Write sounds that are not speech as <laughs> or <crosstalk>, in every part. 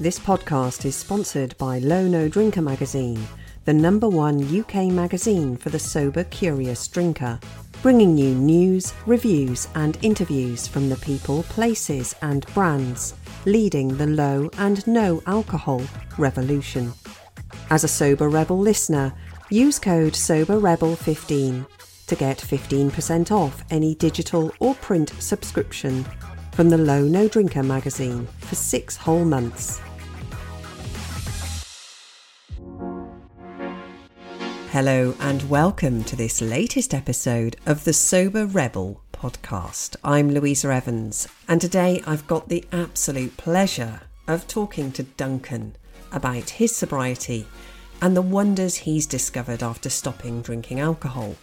This podcast is sponsored by Low No Drinker magazine, the number one UK magazine for the sober, curious drinker, bringing you news, reviews, and interviews from the people, places, and brands leading the low and no alcohol revolution. As a Sober Rebel listener, use code SOBERREBEL15 to get 15% off any digital or print subscription from the Low No Drinker magazine for six whole months. Hello, and welcome to this latest episode of the Sober Rebel podcast. I'm Louisa Evans, and today I've got the absolute pleasure of talking to Duncan about his sobriety and the wonders he's discovered after stopping drinking alcohol.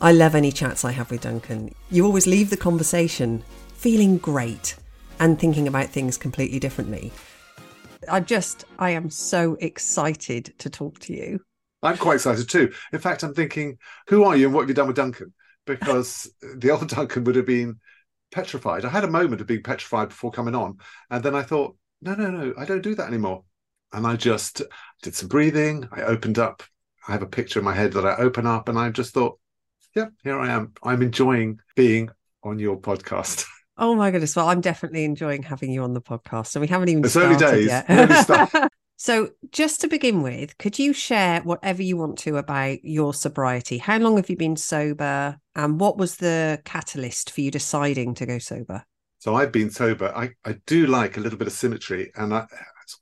I love any chats I have with Duncan. You always leave the conversation feeling great and thinking about things completely differently. I just, I am so excited to talk to you. I'm quite excited too. In fact, I'm thinking, who are you and what have you done with Duncan? Because the old Duncan would have been petrified. I had a moment of being petrified before coming on. And then I thought, no, no, no, I don't do that anymore. And I just did some breathing. I opened up. I have a picture in my head that I open up and I just thought, yeah, here I am. I'm enjoying being on your podcast. <laughs> Oh my goodness. Well, I'm definitely enjoying having you on the podcast. And we haven't even it's early days. Yet. <laughs> So just to begin with, could you share whatever you want to about your sobriety? How long have you been sober? And what was the catalyst for you deciding to go sober? So I've been sober. I, I do like a little bit of symmetry. And I,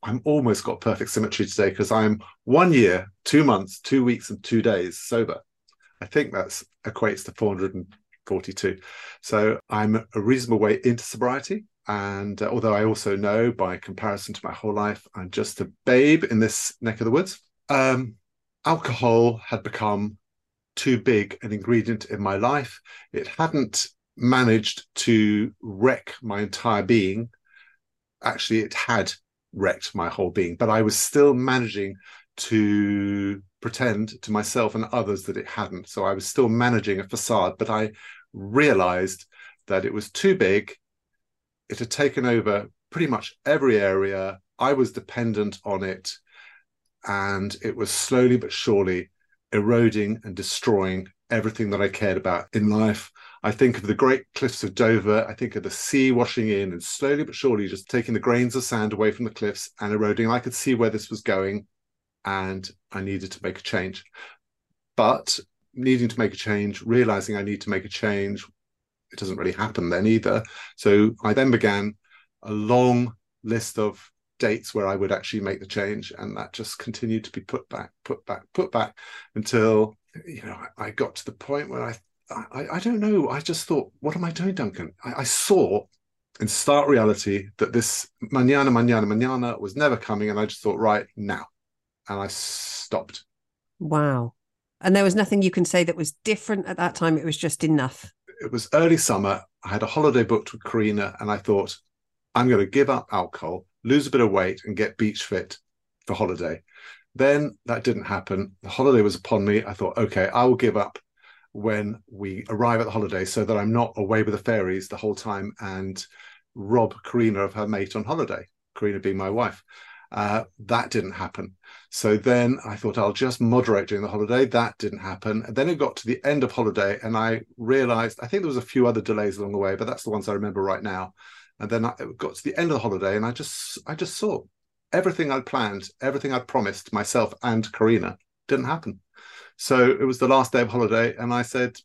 I'm almost got perfect symmetry today because I'm one year, two months, two weeks, and two days sober. I think that's equates to 442. So I'm a reasonable way into sobriety. And uh, although I also know by comparison to my whole life, I'm just a babe in this neck of the woods, um, alcohol had become too big an ingredient in my life. It hadn't managed to wreck my entire being. Actually, it had wrecked my whole being, but I was still managing to pretend to myself and others that it hadn't. So I was still managing a facade, but I realized that it was too big. It had taken over pretty much every area. I was dependent on it. And it was slowly but surely eroding and destroying everything that I cared about in life. I think of the great cliffs of Dover. I think of the sea washing in and slowly but surely just taking the grains of sand away from the cliffs and eroding. I could see where this was going and I needed to make a change. But needing to make a change, realizing I need to make a change, it doesn't really happen then either. So I then began a long list of dates where I would actually make the change, and that just continued to be put back, put back, put back until you know I got to the point where I I, I don't know. I just thought, what am I doing, Duncan? I, I saw in stark reality that this mañana, mañana, mañana was never coming, and I just thought, right now, and I stopped. Wow. And there was nothing you can say that was different at that time. It was just enough. It was early summer. I had a holiday booked with Karina, and I thought, I'm going to give up alcohol, lose a bit of weight, and get beach fit for holiday. Then that didn't happen. The holiday was upon me. I thought, okay, I will give up when we arrive at the holiday so that I'm not away with the fairies the whole time and rob Karina of her mate on holiday, Karina being my wife. Uh, that didn't happen. So then I thought I'll just moderate during the holiday. That didn't happen. And then it got to the end of holiday and I realized, I think there was a few other delays along the way, but that's the ones I remember right now. And then I got to the end of the holiday and I just, I just saw everything I'd planned, everything I'd promised myself and Karina didn't happen. So it was the last day of holiday and I said,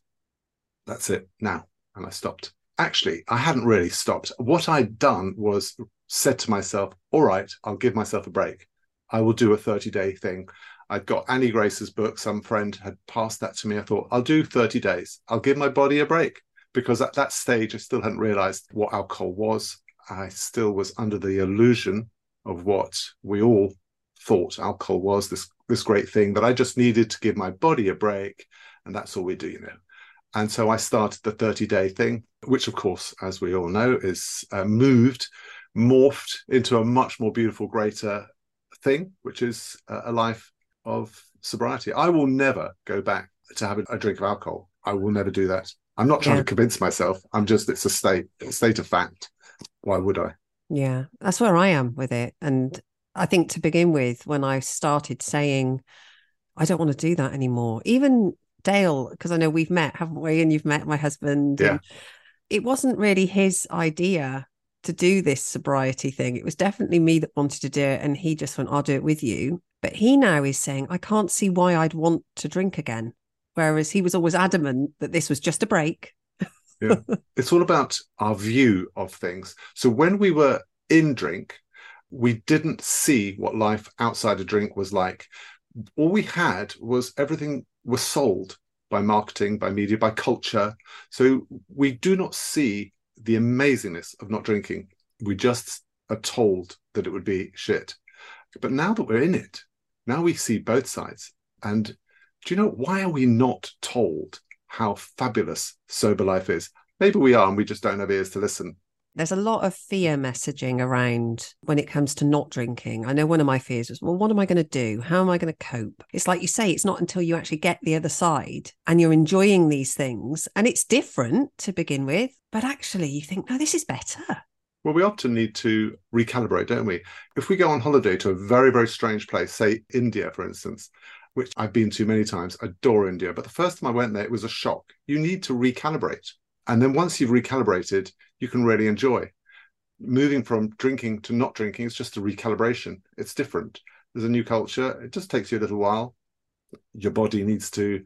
that's it now. And I stopped. Actually, I hadn't really stopped. What I'd done was said to myself, all right, I'll give myself a break. I will do a 30 day thing. I'd got Annie Grace's book. Some friend had passed that to me. I thought, I'll do 30 days. I'll give my body a break because at that stage, I still hadn't realized what alcohol was. I still was under the illusion of what we all thought alcohol was this, this great thing that I just needed to give my body a break. And that's all we do, you know. And so I started the 30 day thing, which, of course, as we all know, is uh, moved morphed into a much more beautiful, greater thing, which is uh, a life of sobriety. I will never go back to having a drink of alcohol. I will never do that. I'm not trying yeah. to convince myself. I'm just it's a state, a state of fact. Why would I? Yeah, that's where I am with it. And I think to begin with, when I started saying, I don't want to do that anymore, even Dale, because I know we've met, haven't we? And you've met my husband. Yeah. it wasn't really his idea to do this sobriety thing. It was definitely me that wanted to do it. And he just went, I'll do it with you. But he now is saying, I can't see why I'd want to drink again. Whereas he was always adamant that this was just a break. yeah. <laughs> It's all about our view of things. So when we were in drink, we didn't see what life outside a drink was like. All we had was everything was sold by marketing, by media, by culture. So we do not see the amazingness of not drinking. We just are told that it would be shit. But now that we're in it, now we see both sides. And do you know why are we not told how fabulous sober life is? Maybe we are and we just don't have ears to listen. There's a lot of fear messaging around when it comes to not drinking. I know one of my fears was, well, what am I going to do? How am I going to cope? It's like you say, it's not until you actually get the other side and you're enjoying these things and it's different to begin with, but actually you think, no, this is better. Well, we often need to recalibrate, don't we? If we go on holiday to a very, very strange place, say India, for instance, which I've been to many times, adore India, but the first time I went there, it was a shock. You need to recalibrate. And then once you've recalibrated, you can really enjoy. Moving from drinking to not drinking is just a recalibration. It's different. There's a new culture. It just takes you a little while. Your body needs to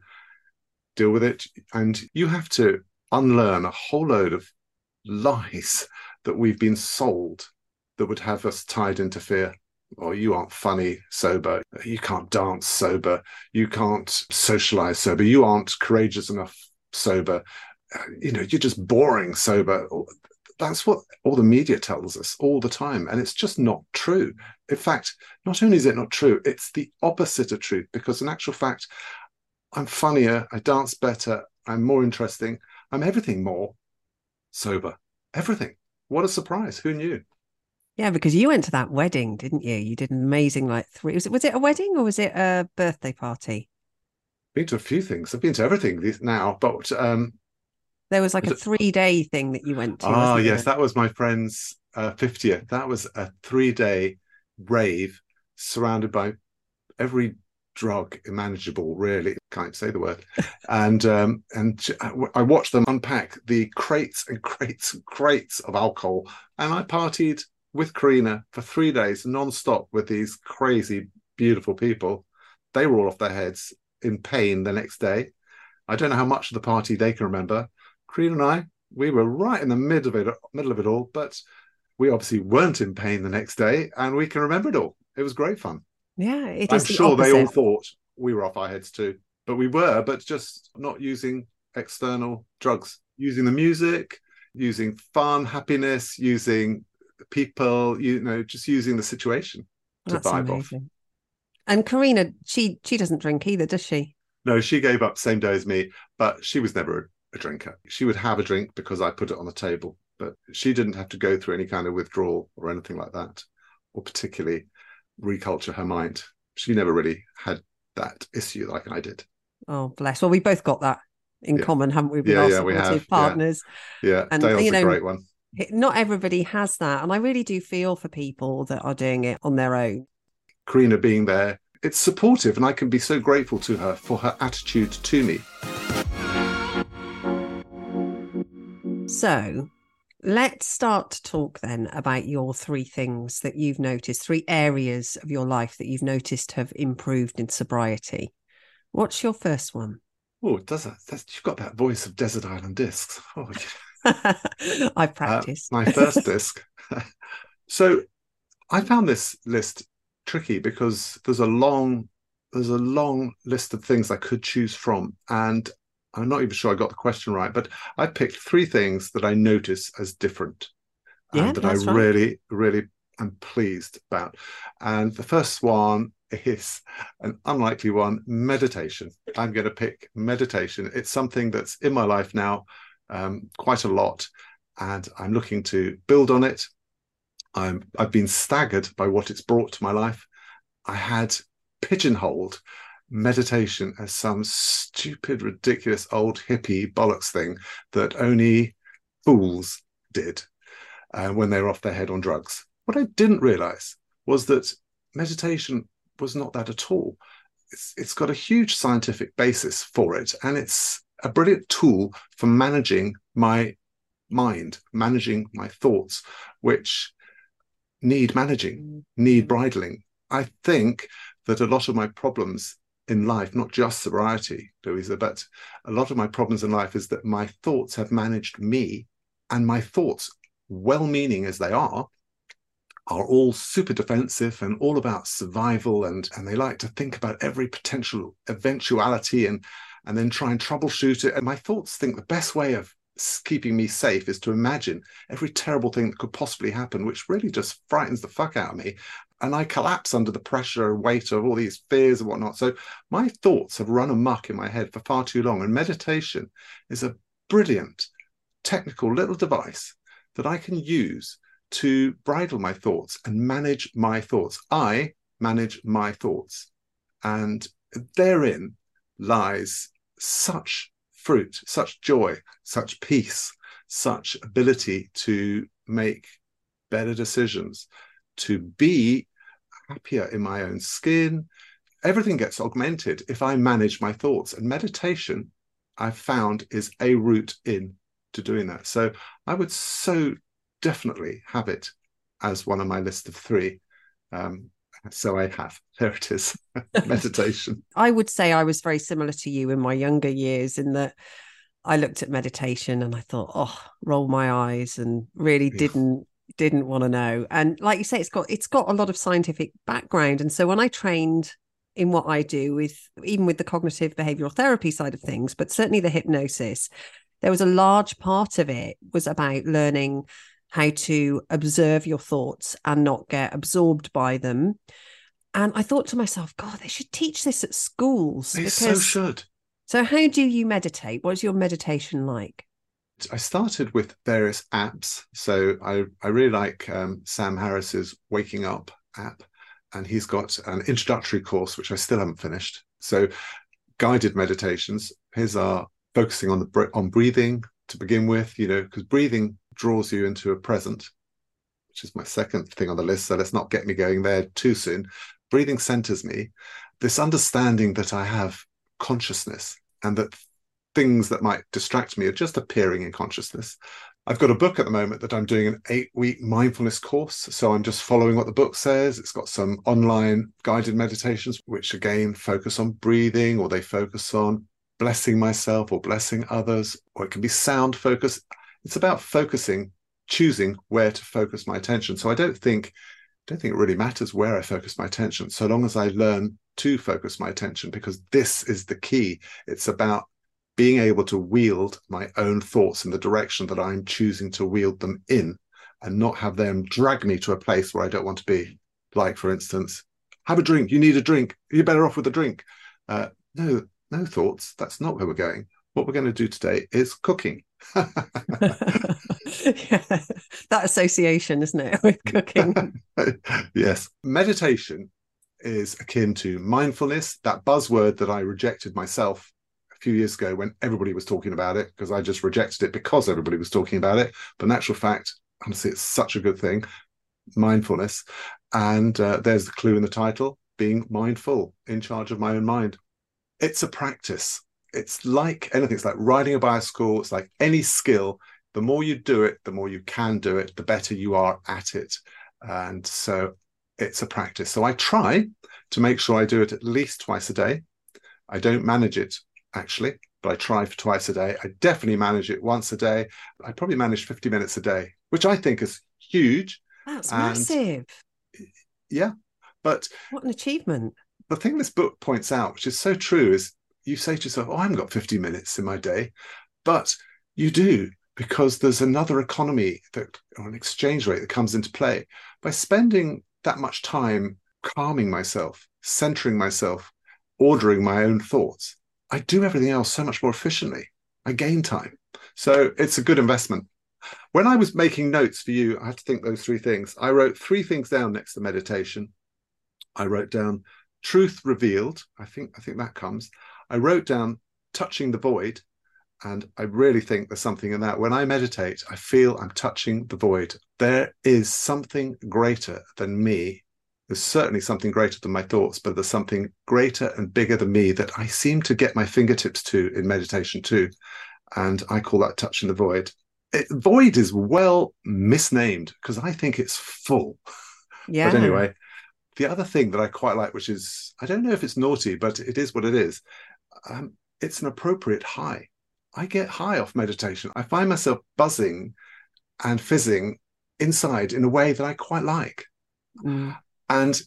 deal with it. And you have to unlearn a whole load of lies that we've been sold that would have us tied into fear. Or oh, you aren't funny sober. You can't dance sober. You can't socialize sober. You aren't courageous enough sober you know, you're just boring sober. That's what all the media tells us all the time. And it's just not true. In fact, not only is it not true, it's the opposite of truth because, in actual fact, I'm funnier, I dance better, I'm more interesting, I'm everything more sober. Everything. What a surprise. Who knew? Yeah, because you went to that wedding, didn't you? You did an amazing like three. Was it was it a wedding or was it a birthday party? Been to a few things. I've been to everything now, but um, there was like a three day thing that you went to. Oh, yes. That was my friend's uh, 50th. That was a three day rave surrounded by every drug imaginable, really. Can't say the word. <laughs> and um, and I watched them unpack the crates and <laughs> crates and crates of alcohol. And I partied with Karina for three days non-stop with these crazy, beautiful people. They were all off their heads in pain the next day. I don't know how much of the party they can remember, Creed and I, we were right in the middle of it, middle of it all, but we obviously weren't in pain the next day, and we can remember it all. It was great fun. Yeah, it I'm the sure opposite. they all thought we were off our heads too, but we were, but just not using external drugs, using the music, using fun, happiness, using people, you know, just using the situation to That's vibe amazing. off. And Karina, she she doesn't drink either, does she? No, she gave up same day as me, but she was never a drinker. She would have a drink because I put it on the table, but she didn't have to go through any kind of withdrawal or anything like that, or particularly reculture her mind. She never really had that issue like I did. Oh, bless. Well, we both got that in yeah. common, haven't we? With yeah, our yeah, we have. partners. Yeah, yeah. and Dale's you know, a great one. Not everybody has that, and I really do feel for people that are doing it on their own. Karina being there, it's supportive, and I can be so grateful to her for her attitude to me. So let's start to talk then about your three things that you've noticed, three areas of your life that you've noticed have improved in sobriety. What's your first one? Oh, does that? That's, you've got that voice of Desert Island Discs. Oh, <laughs> <laughs> I practiced. Uh, my first disc. <laughs> so I found this list tricky because there's a long there's a long list of things I could choose from, and I'm not even sure I got the question right, but I picked three things that I notice as different. Yeah, that I right. really, really am pleased about. And the first one is an unlikely one meditation. I'm going to pick meditation. It's something that's in my life now um, quite a lot, and I'm looking to build on it. I'm, I've been staggered by what it's brought to my life. I had pigeonholed meditation as some stupid, ridiculous old hippie bollocks thing that only fools did uh, when they were off their head on drugs. What I didn't realize was that meditation was not that at all. It's, it's got a huge scientific basis for it, and it's a brilliant tool for managing my mind, managing my thoughts, which need managing, need bridling. I think that a lot of my problems in life, not just sobriety, Louisa, but a lot of my problems in life is that my thoughts have managed me, and my thoughts, well meaning as they are, are all super defensive and all about survival and and they like to think about every potential eventuality and and then try and troubleshoot it. And my thoughts think the best way of keeping me safe is to imagine every terrible thing that could possibly happen which really just frightens the fuck out of me and I collapse under the pressure and weight of all these fears and whatnot. So my thoughts have run amok in my head for far too long. And meditation is a brilliant technical little device that I can use to bridle my thoughts and manage my thoughts. I manage my thoughts. And therein lies such fruit, such joy, such peace, such ability to make better decisions, to be happier in my own skin. Everything gets augmented if I manage my thoughts. And meditation, I've found, is a route in to doing that. So I would so definitely have it as one of my list of three. Um, so I have. <laughs> There it is. <laughs> meditation. I would say I was very similar to you in my younger years in that I looked at meditation and I thought, oh, roll my eyes and really yeah. didn't didn't want to know. And like you say, it's got it's got a lot of scientific background. And so when I trained in what I do with even with the cognitive behavioral therapy side of things, but certainly the hypnosis, there was a large part of it was about learning how to observe your thoughts and not get absorbed by them. And I thought to myself, God, they should teach this at schools. They so should. So, how do you meditate? What's your meditation like? I started with various apps. So I, I really like um, Sam Harris's Waking Up app, and he's got an introductory course which I still haven't finished. So guided meditations. His are focusing on the on breathing to begin with. You know, because breathing draws you into a present, which is my second thing on the list. So let's not get me going there too soon. Breathing centers me. This understanding that I have consciousness and that things that might distract me are just appearing in consciousness. I've got a book at the moment that I'm doing an eight week mindfulness course. So I'm just following what the book says. It's got some online guided meditations, which again focus on breathing or they focus on blessing myself or blessing others, or it can be sound focus. It's about focusing, choosing where to focus my attention. So I don't think don't think it really matters where I focus my attention, so long as I learn to focus my attention, because this is the key. It's about being able to wield my own thoughts in the direction that I'm choosing to wield them in and not have them drag me to a place where I don't want to be. Like, for instance, have a drink. You need a drink. You're better off with a drink. Uh, no, no thoughts. That's not where we're going. What we're going to do today is cooking. yeah, <laughs> <laughs> that association, isn't it, <laughs> with cooking? yes. Meditation is akin to mindfulness, that buzzword that I rejected myself few years ago when everybody was talking about it because I just rejected it because everybody was talking about it. But in actual fact, honestly, it's such a good thing mindfulness. And uh, there's the clue in the title being mindful, in charge of my own mind. It's a practice. It's like anything, it's like riding a bicycle, it's like any skill. The more you do it, the more you can do it, the better you are at it. And so it's a practice. So I try to make sure I do it at least twice a day. I don't manage it actually, but I try for twice a day. I definitely manage it once a day. I probably manage 50 minutes a day, which I think is huge. That's and massive. Yeah. But what an achievement. The thing this book points out, which is so true, is you say to yourself, Oh, I haven't got 50 minutes in my day. But you do, because there's another economy that or an exchange rate that comes into play. By spending that much time calming myself, centering myself, ordering my own thoughts, I do everything else so much more efficiently. I gain time. So it's a good investment. When I was making notes for you, I had to think those three things. I wrote three things down next to meditation. I wrote down truth revealed. I think I think that comes. I wrote down touching the void. And I really think there's something in that. When I meditate, I feel I'm touching the void. There is something greater than me there's certainly something greater than my thoughts, but there's something greater and bigger than me that I seem to get my fingertips to in meditation too. And I call that touching the void. It, void is well misnamed because I think it's full. Yeah. But anyway, the other thing that I quite like, which is, I don't know if it's naughty, but it is what it is. Um, it's an appropriate high. I get high off meditation. I find myself buzzing and fizzing inside in a way that I quite like. Mm. And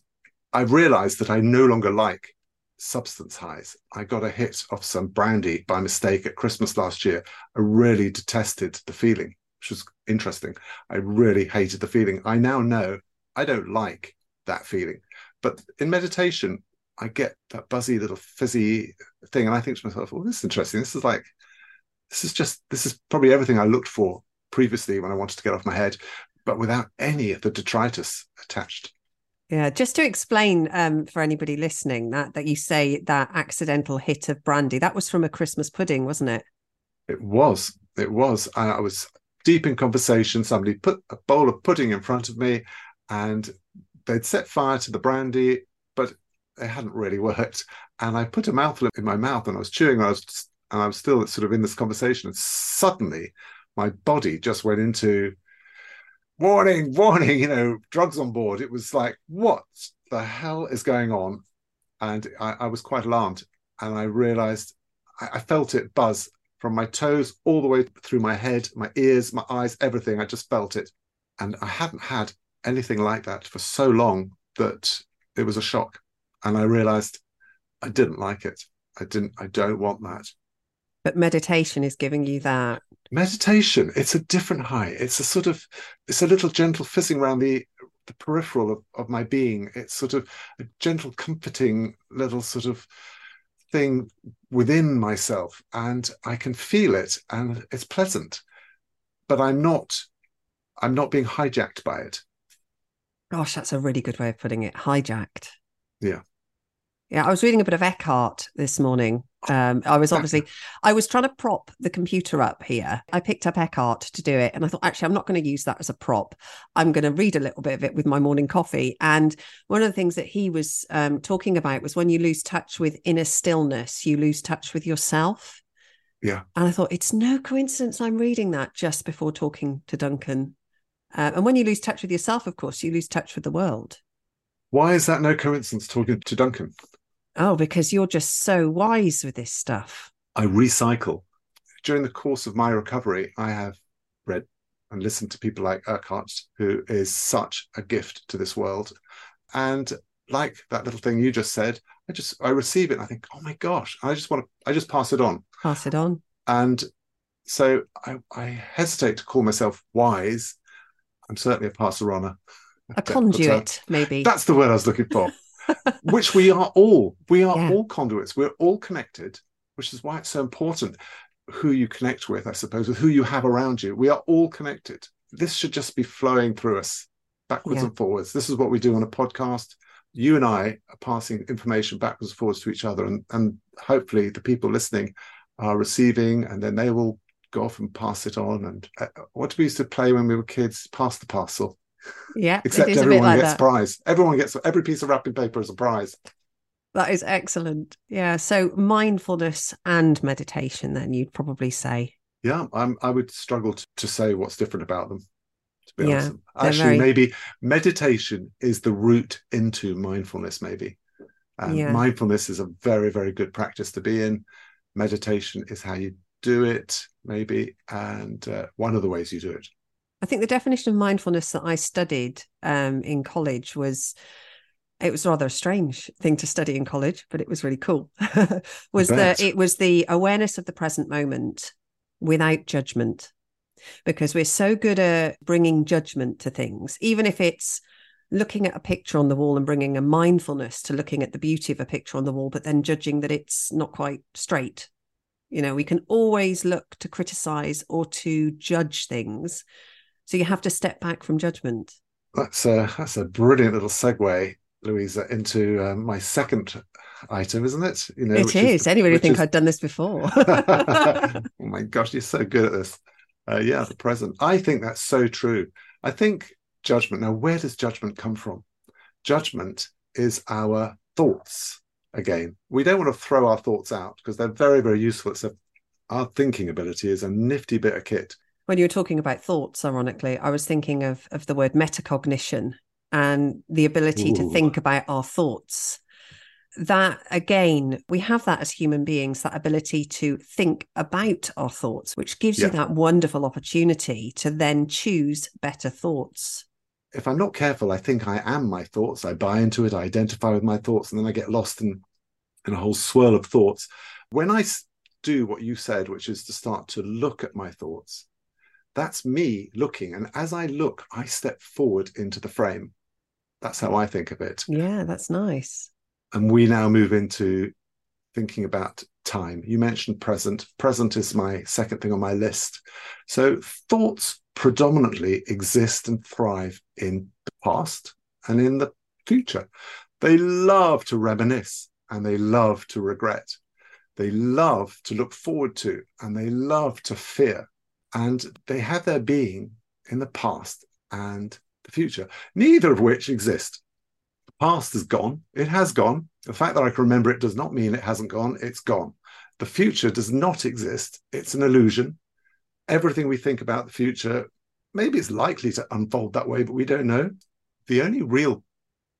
I realized that I no longer like substance highs. I got a hit of some brandy by mistake at Christmas last year. I really detested the feeling, which was interesting. I really hated the feeling. I now know I don't like that feeling. But in meditation, I get that buzzy little fizzy thing. And I think to myself, oh, this is interesting. This is like, this is just, this is probably everything I looked for previously when I wanted to get off my head, but without any of the detritus attached. Yeah, just to explain um, for anybody listening that that you say that accidental hit of brandy that was from a Christmas pudding, wasn't it? It was. It was. I, I was deep in conversation. Somebody put a bowl of pudding in front of me, and they'd set fire to the brandy, but it hadn't really worked. And I put a mouthful in my mouth, and I was chewing. And I was, and I was still sort of in this conversation, and suddenly my body just went into warning, warning, you know, drugs on board. It was like, what the hell is going on? And I, I was quite alarmed. And I realized I, I, felt it buzz from my toes all the way through my head, my ears, my eyes, everything. I just felt it. And I hadn't had anything like that for so long that it was a shock. And I realized I didn't like it. I didn't, I don't want that. But meditation is giving you that meditation it's a different high. It's a sort of it's a little gentle fizzing around the the peripheral of, of my being. It's sort of a gentle comforting little sort of thing within myself and i can feel it and it's pleasant. But i'm not i'm not being hijacked by it. Gosh that's a really good way of putting it hijacked. Yeah. Yeah, I was reading a bit of Eckhart this morning. Um, I was obviously, I was trying to prop the computer up here. I picked up Eckhart to do it, and I thought, actually, I'm not going to use that as a prop. I'm going to read a little bit of it with my morning coffee. And one of the things that he was um, talking about was when you lose touch with inner stillness, you lose touch with yourself. Yeah. And I thought, it's no coincidence I'm reading that just before talking to Duncan. Uh, and when you lose touch with yourself, of course, you lose touch with the world. Why is that no coincidence talking to Duncan? Oh, because you're just so wise with this stuff. I recycle. During the course of my recovery, I have read and listened to people like Eckhart, who is such a gift to this world. And like that little thing you just said, I just I receive it and I think, oh my gosh, I just want to I just pass it on. Pass it on. And so I, I hesitate to call myself wise. I'm certainly a passer on A conduit, maybe. That's the word I was looking for which we are all. We are yeah. all conduits. We're all connected, which is why it's so important who you connect with, I suppose, with who you have around you. We are all connected. This should just be flowing through us backwards yeah. and forwards. This is what we do on a podcast. You and I are passing information backwards and forwards to each other, and, and hopefully the people listening are receiving, and then they will go off and pass it on. And uh, what do we used to play when we were kids? Pass the parcel. Yeah. Except everyone like gets that. prize. Everyone gets every piece of wrapping paper is a prize. That is excellent. Yeah. So mindfulness and meditation, then you'd probably say. Yeah, I'm, I would struggle to, to say what's different about them. To be yeah, honest, actually, very... maybe meditation is the route into mindfulness. Maybe, and yeah. mindfulness is a very, very good practice to be in. Meditation is how you do it, maybe, and uh, one of the ways you do it. I think the definition of mindfulness that I studied um, in college was it was rather a strange thing to study in college, but it was really cool. <laughs> was that it was the awareness of the present moment without judgment, because we're so good at bringing judgment to things, even if it's looking at a picture on the wall and bringing a mindfulness to looking at the beauty of a picture on the wall, but then judging that it's not quite straight. You know, we can always look to criticize or to judge things so you have to step back from judgment. That's a that's a brilliant little segue, Louisa, into um, my second item, isn't it? You know, it is. is. Anybody think is... I'd done this before? <laughs> <laughs> oh my gosh, you're so good at this. Uh, yeah, the present. I think that's so true. I think judgment. Now, where does judgment come from? judgment is our thoughts again. We don't want to throw our thoughts out because they're very, very useful. So our thinking ability is a nifty bit of kit. When you were talking about thoughts, ironically, I was thinking of, of the word metacognition and the ability Ooh. to think about our thoughts. That again, we have that as human beings, that ability to think about our thoughts, which gives yeah. you that wonderful opportunity to then choose better thoughts if I'm not careful, I think I am my thoughts. I buy into it, I identify with my thoughts, and then I get lost in, in a whole swirl of thoughts. When I do what you said, which is to start to look at my thoughts, that's me looking. And as I look, I step forward into the frame. That's how I think of it. Yeah, that's nice. And we now move into thinking about time. You mentioned present. Present is my second thing on my list. So thoughts predominantly exist and thrive in the past and in the future. They love to reminisce and they love to regret. They love to look forward to and they love to fear. And they have their being in the past and the future, neither of which exist. The past is gone. It has gone. The fact that I can remember it does not mean it hasn't gone. It's gone. The future does not exist. It's an illusion everything we think about the future, maybe it's likely to unfold that way, but we don't know. The only real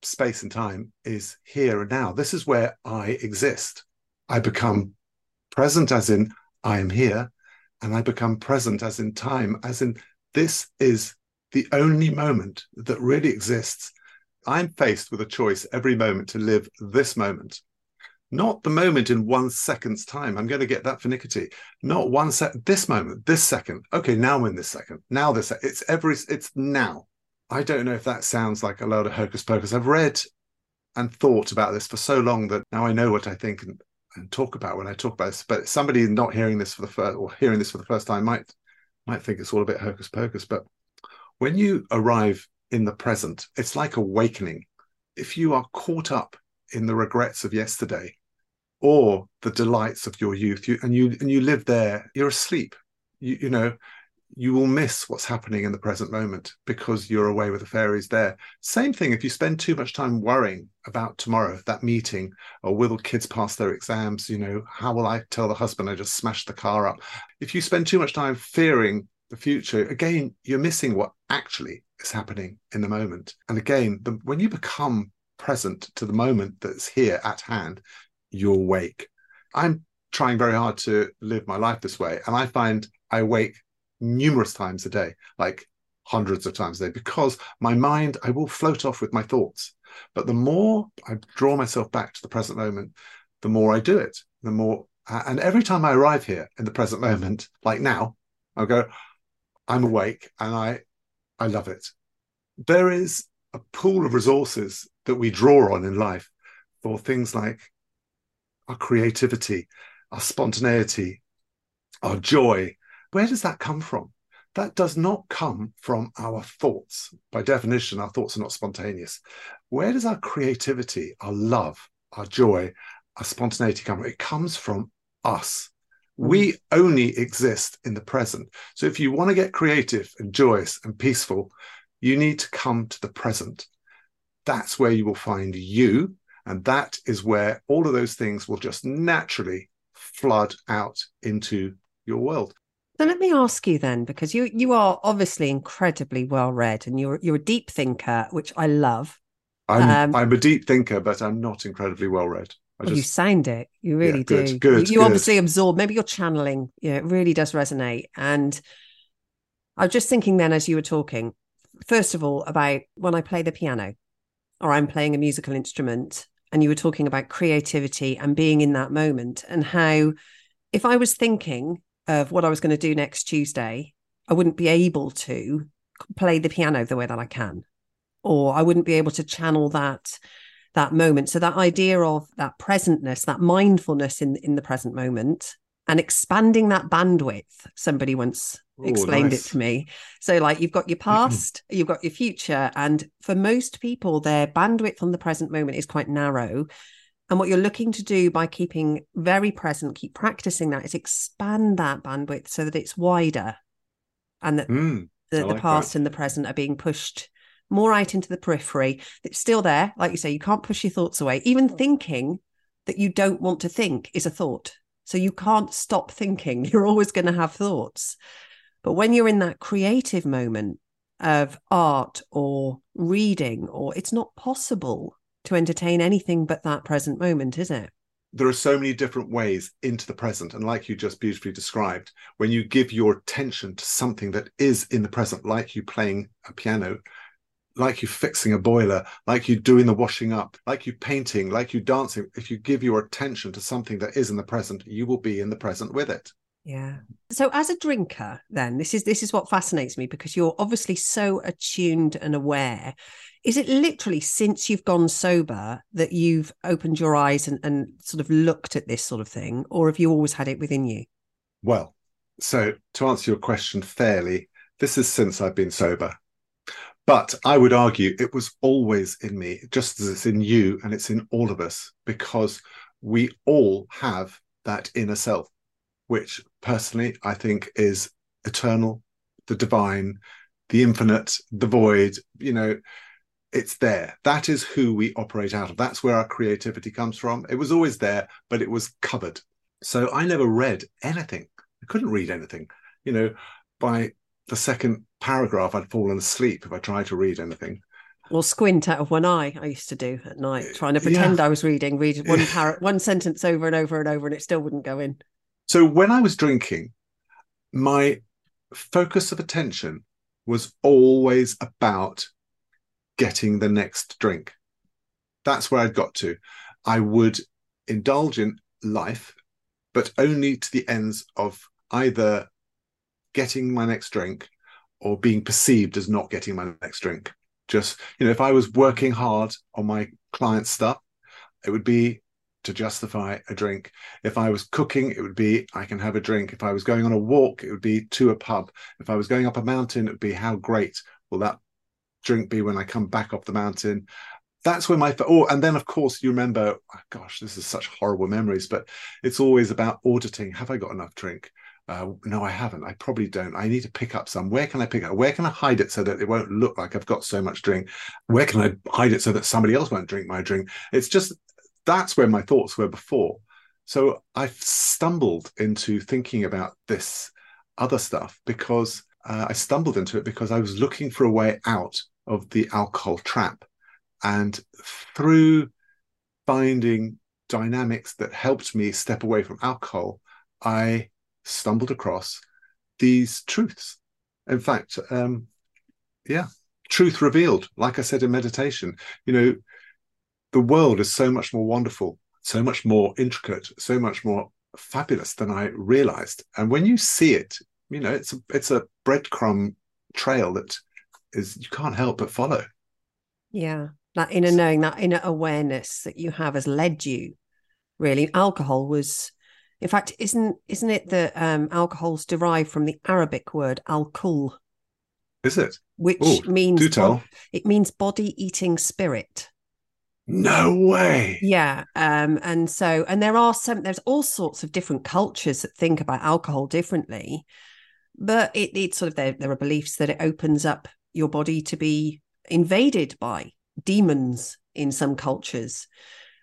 space and time is here and now. This is where I exist. I become present as in I am here, and I become present as in time, as in this is the only moment that really exists. I'm faced with a choice every moment to live this moment not the moment in one second's time. I'm going to get that finicky. Not one second, this moment, this second. Okay, now I'm in this second. Now this, it's every, it's now. I don't know if that sounds like a load of hocus pocus. I've read and thought about this for so long that now I know what I think and, and talk about when I talk about this. But somebody not hearing this for the first or hearing this for the first time might might think it's all a bit hocus pocus. But when you arrive in the present, it's like awakening. If you are caught up in the regrets of yesterday, or the delights of your youth you, and you and you live there you're asleep you, you know you will miss what's happening in the present moment because you're away with the fairies there same thing if you spend too much time worrying about tomorrow that meeting or will kids pass their exams you know how will i tell the husband i just smashed the car up if you spend too much time fearing the future again you're missing what actually is happening in the moment and again the, when you become present to the moment that's here at hand you're awake. I'm trying very hard to live my life this way. And I find I wake numerous times a day, like hundreds of times a day, because my mind, I will float off with my thoughts. But the more I draw myself back to the present moment, the more I do it, the more. And every time I arrive here in the present moment, like now, I'll go, I'm awake and I, I love it. There is a pool of resources that we draw on in life for things like our creativity, our spontaneity, our joy. Where does that come from? That does not come from our thoughts. By definition, our thoughts are not spontaneous. Where does our creativity, our love, our joy, our spontaneity come from? It comes from us. Mm. We only exist in the present. So if you want to get creative and joyous and peaceful, you need to come to the present. That's where you will find you and that is where all of those things will just naturally flood out into your world. Let me ask you then, because you you are obviously incredibly well read and you're you're a deep thinker, which I love. I'm um, I'm a deep thinker, but I'm not incredibly well read. Well, just, you sound it. You really yeah, good, do. Good, you, you good. obviously absorb. Maybe you're channeling. Yeah, it really does resonate. And I was just thinking then, as you were talking, first of all, about when I play the piano, or I'm playing a musical instrument, and you were talking about creativity and being in that moment and how if I was thinking of what I was going to do next Tuesday, I wouldn't be able to play the piano the way that I can, or I wouldn't be able to channel that that moment. So that idea of that presentness, that mindfulness in in the present moment, and expanding that bandwidth. Somebody once Ooh, explained nice. it to me. So, like, you've got your mm-hmm. past, you've got your future. And for most people, their bandwidth on the present moment is quite narrow. And what you're looking to do by keeping very present, keep practicing that, is expand that bandwidth so that it's wider and that mm, the, like the past that. and the present are being pushed more out into the periphery. It's still there. Like you say, you can't push your thoughts away. Even thinking that you don't want to think is a thought. So you can't stop thinking. <laughs> You're always going to have thoughts. But when you're in that creative moment of art or reading, or it's not possible to entertain anything but that present moment, is it? There are so many different ways into the present. And like you just beautifully described, when you give your attention to something that is in the present, like you playing a piano, like you fixing a boiler, like you doing the washing up, like you painting, like you dancing, if you give your attention to something that is in the present, you will be in the present with it. Yeah. So as a drinker, then this is this is what fascinates me because you're obviously so attuned and aware. Is it literally since you've gone sober that you've opened your eyes and, and sort of looked at this sort of thing, or have you always had it within you? Well, so to answer your question fairly, this is since I've been sober. But I would argue it was always in me, just as it's in you and it's in all of us, because we all have that inner self, which personally I think is eternal, the divine, the infinite, the void, you know, it's there. That is who we operate out of. That's where our creativity comes from. It was always there, but it was covered. So I never read anything. I couldn't read anything. You know, by the second paragraph, I'd fallen asleep if I tried to read anything. Or squint out of one eye. I used to do at night, trying to pretend yeah. I was reading, read <laughs> one par- one sentence over and over and over, and it still wouldn't go in. So when I was drinking, my focus of attention was always about getting the next drink. That's where I'd got to. I would indulge in life, but only to the ends of either getting my next drink or being perceived as not getting my next drink. Just, you know, if I was working hard on my client stuff, it would be to justify a drink. If I was cooking, it would be I can have a drink. If I was going on a walk, it would be to a pub. If I was going up a mountain, it would be how great will that drink be when I come back off the mountain? That's where my oh, and then of course you remember, oh, gosh, this is such horrible memories, but it's always about auditing. Have I got enough drink? Uh, no, I haven't. I probably don't. I need to pick up some. Where can I pick up? Where can I hide it so that it won't look like I've got so much drink? Where can I hide it so that somebody else won't drink my drink? It's just that's where my thoughts were before. So I've stumbled into thinking about this other stuff because uh, I stumbled into it because I was looking for a way out of the alcohol trap. And through finding dynamics that helped me step away from alcohol, I stumbled across these truths. In fact, um, yeah, truth revealed. Like I said in meditation, you know, the world is so much more wonderful, so much more intricate, so much more fabulous than I realized. And when you see it, you know, it's a, it's a breadcrumb trail that is you can't help but follow. Yeah, that inner knowing, that inner awareness that you have has led you. Really, alcohol was in fact, isn't isn't it that um, alcohol's derived from the Arabic word alcohol? Is it? Which Ooh, means do tell. it means body eating spirit. No way. Yeah. Um, and so and there are some there's all sorts of different cultures that think about alcohol differently. But it, it's sort of there, there are beliefs that it opens up your body to be invaded by demons in some cultures.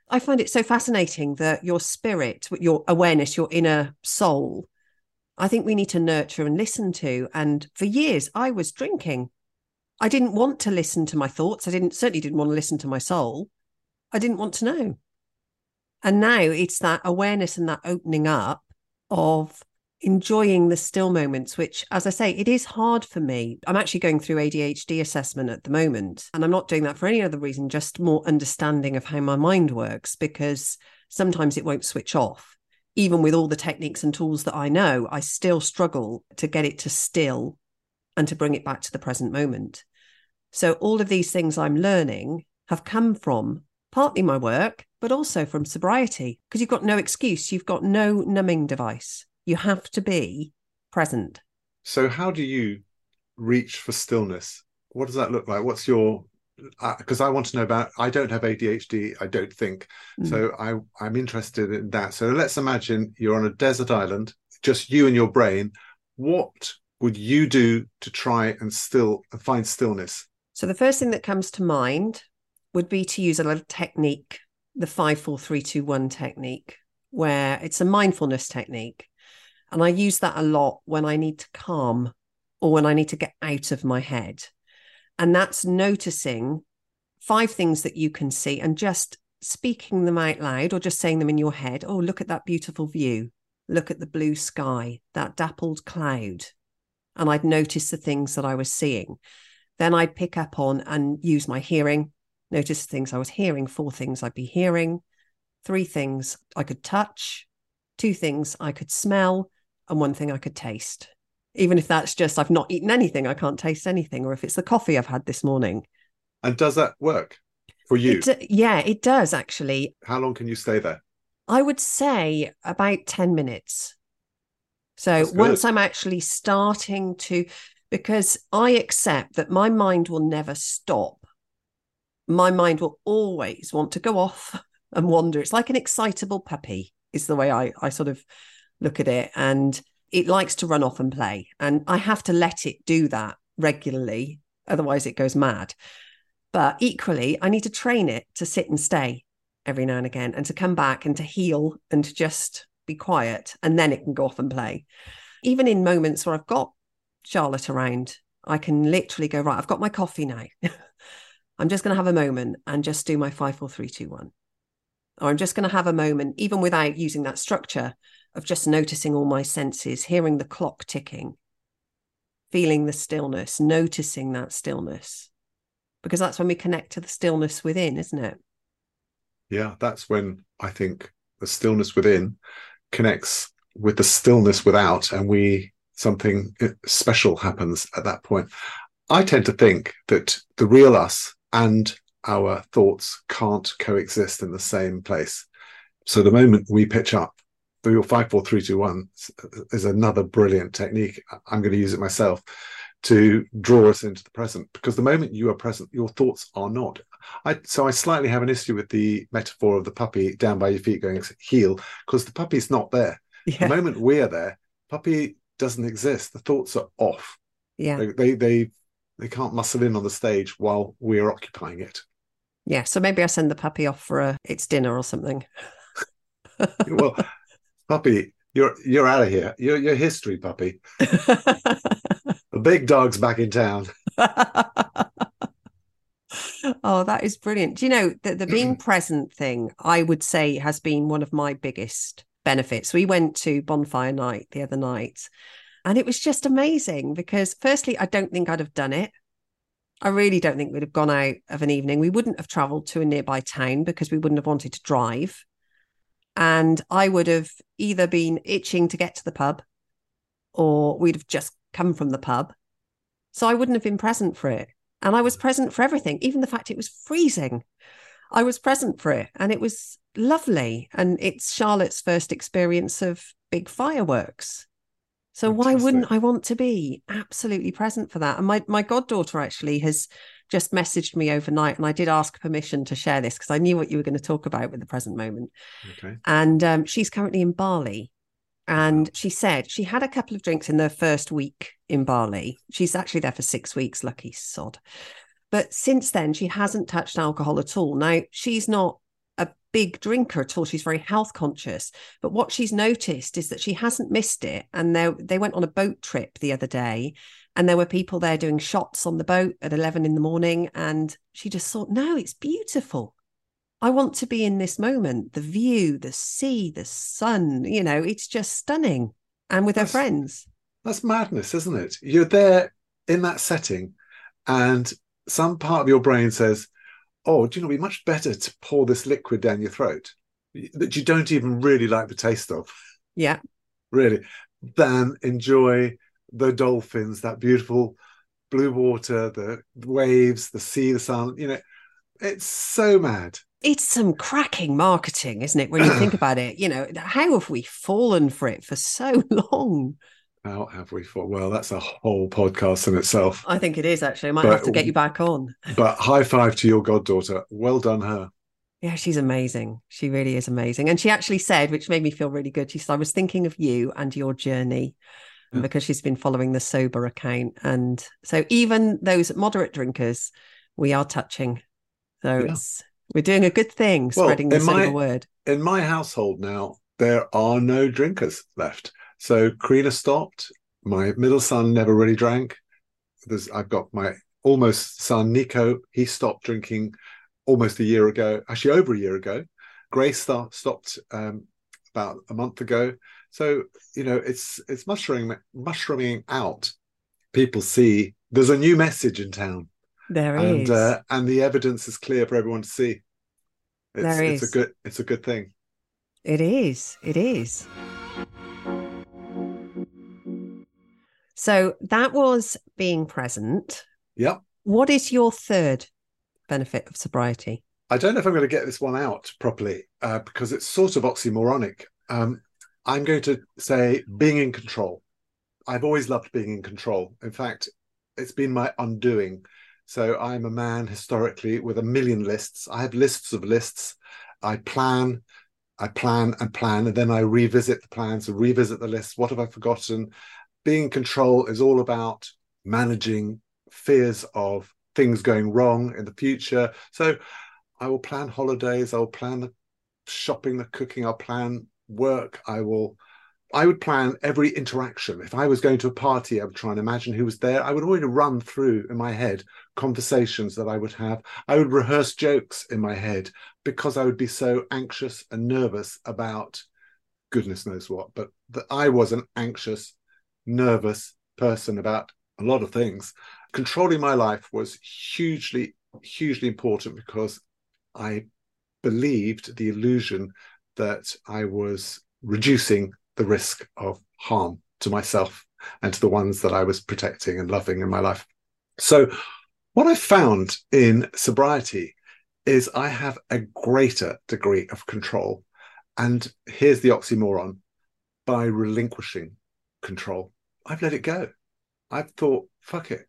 I find it so fascinating that your spirit, your awareness, your inner soul, I think we need to nurture and listen to. And for years, I was drinking. I didn't want to listen to my thoughts. I didn't certainly didn't want to listen to my soul. I didn't want to know. And now it's that awareness and that opening up of enjoying the still moments, which, as I say, it is hard for me. I'm actually going through ADHD assessment at the moment, and I'm not doing that for any other reason, just more understanding of how my mind works, because sometimes it won't switch off. Even with all the techniques and tools that I know, I still struggle to get it to still and to bring it back to the present moment. So, all of these things I'm learning have come from partly my work, but also from sobriety, because you've got no excuse, you've got no numbing device you have to be present. So, how do you reach for stillness? What does that look like? What's your because uh, I want to know about. I don't have ADHD. I don't think mm. so. I I'm interested in that. So let's imagine you're on a desert island, just you and your brain. What would you do to try and still and find stillness? So the first thing that comes to mind would be to use a little technique, the five, four, three, two, one technique, where it's a mindfulness technique. And I use that a lot when I need to calm or when I need to get out of my head. And that's noticing five things that you can see and just speaking them out loud or just saying them in your head. Oh, look at that beautiful view. Look at the blue sky, that dappled cloud. And I'd notice the things that I was seeing. Then I'd pick up on and use my hearing, notice the things I was hearing, four things I'd be hearing, three things I could touch, two things I could smell, and one thing I could taste. Even if that's just I've not eaten anything, I can't taste anything, or if it's the coffee I've had this morning. And does that work for you? It, yeah, it does actually. How long can you stay there? I would say about 10 minutes. So once I'm actually starting to, because I accept that my mind will never stop. My mind will always want to go off <laughs> and wander. It's like an excitable puppy, is the way I, I sort of look at it. And it likes to run off and play. And I have to let it do that regularly. Otherwise, it goes mad. But equally, I need to train it to sit and stay every now and again and to come back and to heel and to just be quiet. And then it can go off and play. Even in moments where I've got Charlotte around, I can literally go, right, I've got my coffee now. <laughs> I'm just going to have a moment and just do my five, four, three, two, one. Or I'm just going to have a moment, even without using that structure, of just noticing all my senses, hearing the clock ticking, feeling the stillness, noticing that stillness. Because that's when we connect to the stillness within, isn't it? Yeah, that's when I think the stillness within connects with the stillness without, and we something uh, special happens at that point. I tend to think that the real us and our thoughts can't coexist in the same place. So the moment we pitch up, your five, four, three, two, one is another brilliant technique. I'm going to use it myself to draw us into the present because the moment you are present, your thoughts are not. I, so I slightly have an issue with the metaphor of the puppy down by your feet going heel because the puppy's not there. Yeah. The moment we're there, puppy doesn't exist. The thoughts are off. Yeah, they, they they they can't muscle in on the stage while we are occupying it. Yeah, so maybe I send the puppy off for a its dinner or something. <laughs> well, puppy, you're you're out of here. You're you're history, puppy. <laughs> the big dog's back in town. <laughs> oh, that is brilliant. Do you know that the being <clears throat> present thing, I would say, has been one of my biggest benefits. We went to bonfire night the other night, and it was just amazing because, firstly, I don't think I'd have done it. I really don't think we'd have gone out of an evening. We wouldn't have traveled to a nearby town because we wouldn't have wanted to drive. And I would have either been itching to get to the pub or we'd have just come from the pub. So I wouldn't have been present for it. And I was present for everything, even the fact it was freezing. I was present for it and it was lovely. And it's Charlotte's first experience of big fireworks. So Fantastic. why wouldn't I want to be absolutely present for that? And my my goddaughter actually has just messaged me overnight, and I did ask permission to share this because I knew what you were going to talk about with the present moment. Okay. And um, she's currently in Bali, and she said she had a couple of drinks in the first week in Bali. She's actually there for six weeks. Lucky sod. But since then, she hasn't touched alcohol at all. Now, she's not a big drinker at all. She's very health conscious. But what she's noticed is that she hasn't missed it. And they, they went on a boat trip the other day and there were people there doing shots on the boat at 11 in the morning. And she just thought, no, it's beautiful. I want to be in this moment. The view, the sea, the sun, you know, it's just stunning. And with that's, her friends. That's madness, isn't it? You're there in that setting and some part of your brain says, oh, do you know, it'd be much better to pour this liquid down your throat that you don't even really like the taste of. Yeah. Really, than enjoy the dolphins, that beautiful blue water, the waves, the sea, the sun. You know, it's so mad. It's some cracking marketing, isn't it? When you think <clears throat> about it, you know, how have we fallen for it for so <laughs> long? How have we fought? Well, that's a whole podcast in itself. I think it is actually. I might but, have to get you back on. <laughs> but high five to your goddaughter. Well done, her. Yeah, she's amazing. She really is amazing. And she actually said, which made me feel really good, she said, I was thinking of you and your journey. Yeah. because she's been following the sober account. And so even those moderate drinkers, we are touching. So Yeah. it's we're doing a good thing Well, spreading the in my- word. In my household now, there are no drinkers left. So Karina stopped. My middle son never really drank. There's I've got my almost son Nico. He stopped drinking almost a year ago, actually over a year ago. Grace start, stopped um, about a month ago. So you know, it's it's mushrooming mushrooming out. People see there's a new message in town, There and is. uh, and the evidence is clear for everyone to see. It's, There it's is. a good it's a good thing. It is. It is. So that was being present. Yep. What is your third benefit of sobriety? I don't know if I'm going to get this one out properly uh, because it's sort of oxymoronic. Um, I'm going to say being in control. I've always loved being in control. In fact, it's been my undoing. So I'm a man historically with a million lists. I have lists of lists. I plan, I plan and plan, and then I revisit the plans and revisit the lists. What have I forgotten? Being in control is all about managing fears of things going wrong in the future. So I will plan holidays. I'll plan the shopping, the cooking. I'll plan work. I will. I would plan every interaction. If I was going to a party, I would try and imagine who was there. I would already run through in my head conversations that I would have. I would rehearse jokes in my head because I would be so anxious and nervous about goodness knows what. But that I was an anxious, nervous person about a lot of things. Controlling my life was hugely, hugely important because I believed the illusion that I was reducing the risk of harm to myself and to the ones that I was protecting and loving in my life. So, what I found in sobriety is I have a greater degree of control. And here's the oxymoron by relinquishing control, I've let it go. I've thought, fuck it.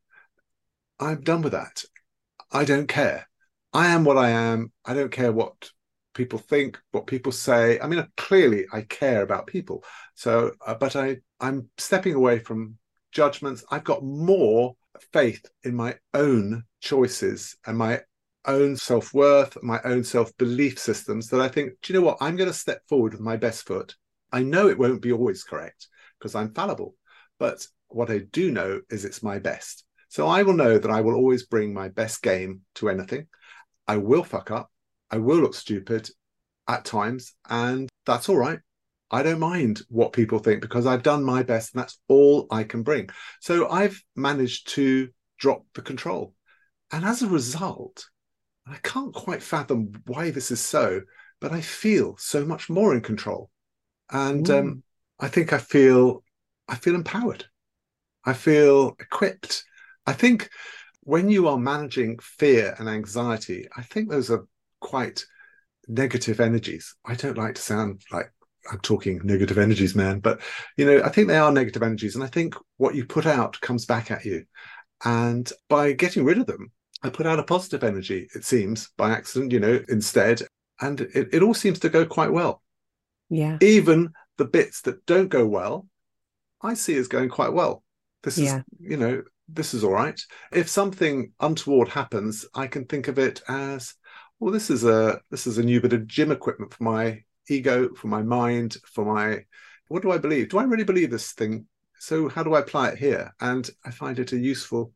I'm done with that. I don't care. I am what I am. I don't care what people think, what people say. I mean, clearly, I care about people. So, uh, but I, I'm stepping away from judgments. I've got more faith in my own choices and my own self worth, my own self belief systems that I think, do you know what? I'm going to step forward with my best foot. I know it won't be always correct because I'm fallible, but what I do know is it's my best. So I will know that I will always bring my best game to anything. I will fuck up. I will look stupid at times, and that's all right. I don't mind what people think because I've done my best and that's all I can bring. So I've managed to drop the control. And as a result, I can't quite fathom why this is so, but I feel so much more in control. And um, I think I feel I feel empowered. I feel equipped. I think when you are managing fear and anxiety, I think those are quite negative energies. I don't like to sound like I'm talking negative energies, man, but you know, I think they are negative energies. And I think what you put out comes back at you. And by getting rid of them, I put out a positive energy, it seems, by accident, you know, instead. And it, it all seems to go quite well. Yeah. Even the bits that don't go well, I see as going quite well. This is, you know, this is all right. If something untoward happens, I can think of it as, well, this is a this is a new bit of gym equipment for my ego, for my mind, for my what do I believe? Do I really believe this thing? So how do I apply it here? And I find it a useful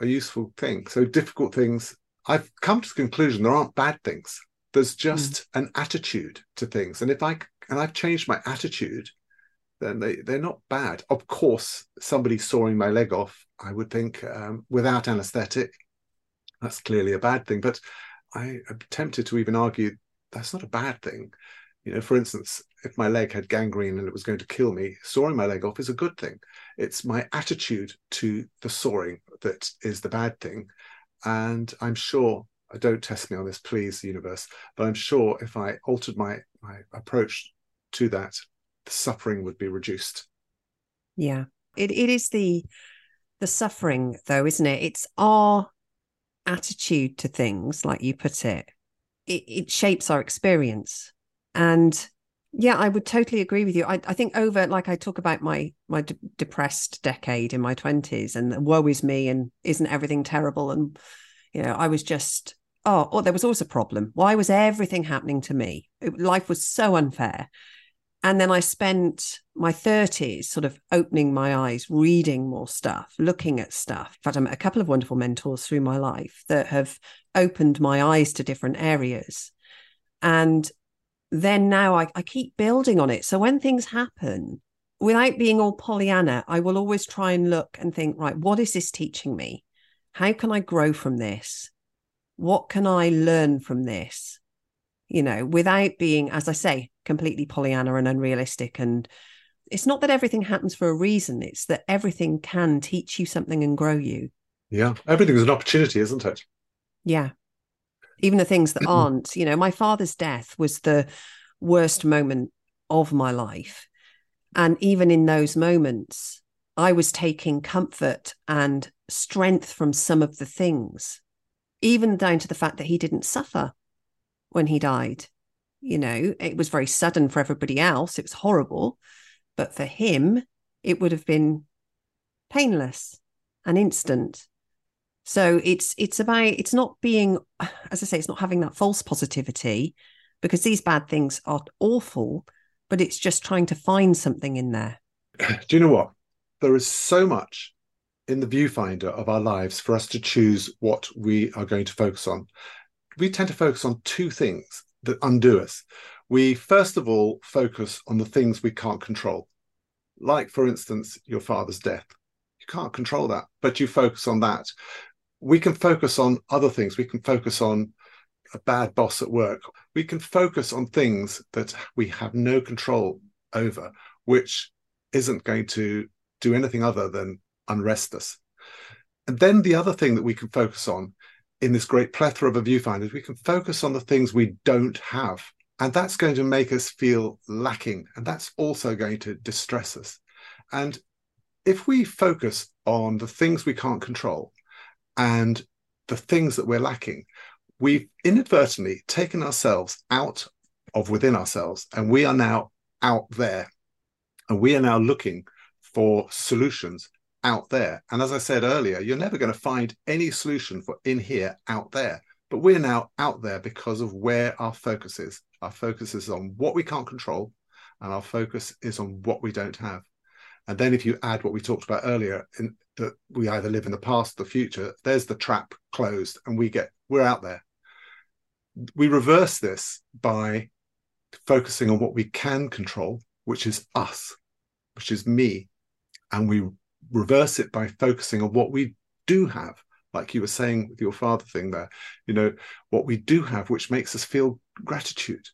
a useful thing. So difficult things. I've come to the conclusion there aren't bad things. There's just an attitude to things, and if I and I've changed my attitude, then they they're not bad. Of course, somebody sawing my leg off, I would think um, without anaesthetic, that's clearly a bad thing. But I am tempted to even argue that's not a bad thing. You know, for instance, if my leg had gangrene and it was going to kill me, sawing my leg off is a good thing. It's my attitude to the sawing that is the bad thing. And I'm sure, uh, don't test me on this, please, universe, but I'm sure if I altered my, my approach to that, the suffering would be reduced. Yeah. It it is the the suffering though, isn't it? It's our attitude to things, like you put it. It it shapes our experience. And Yeah, I would totally agree with you. I, I think over, like I talk about my my depressed decade in my twenties, and woe is me, and isn't everything terrible? And you know, I was just oh, oh, there was always a problem. Why was everything happening to me? It, life was so unfair. And then I spent my 30s sort of opening my eyes, reading more stuff, looking at stuff. In fact, I met a couple of wonderful mentors through my life that have opened my eyes to different areas. And then now I, I keep building on it. So when things happen, without being all Pollyanna, I will always try and look and think, right, what is this teaching me? How can I grow from this? What can I learn from this? You know, without being, as I say, completely Pollyanna and unrealistic. And it's not that everything happens for a reason, it's that everything can teach you something and grow you. Yeah. Everything is an opportunity, isn't it? Yeah even the things that aren't. You know, my father's death was the worst moment of my life. And even in those moments, I was taking comfort and strength from some of the things, even down to the fact that he didn't suffer when he died. You know, it was very sudden for everybody else. It was horrible. But for him, it would have been painless and instant. So it's it's about it's not being, as I say, it's not having that false positivity because these bad things are awful, but it's just trying to find something in there. Do you know what? There is so much in the viewfinder of our lives for us to choose what we are going to focus on. We tend to focus on two things that undo us. We first of all focus on the things we can't control, like, for instance, your father's death. You can't control that, but you focus on that we can focus on other things. We can focus on a bad boss at work. We can focus on things that we have no control over, which isn't going to do anything other than unrest us. And then the other thing that we can focus on in this great plethora of viewfinders, we can focus on the things we don't have. And that's going to make us feel lacking. And that's also going to distress us. And if we focus on the things we can't control, and the things that we're lacking, we've inadvertently taken ourselves out of within ourselves, and we are now out there. And we are now looking for solutions out there. And as I said earlier, you're never going to find any solution for in here out there. But we're now out there because of where our focus is. Our focus is on what we can't control, and our focus is on what we don't have. And then if you add what we talked about earlier, in, that we either live in the past or the future, there's the trap closed and we get, we're out there. We reverse this by focusing on what we can control, which is us, which is me. And we reverse it by focusing on what we do have, like you were saying with your father thing there, you know, what we do have, which makes us feel gratitude.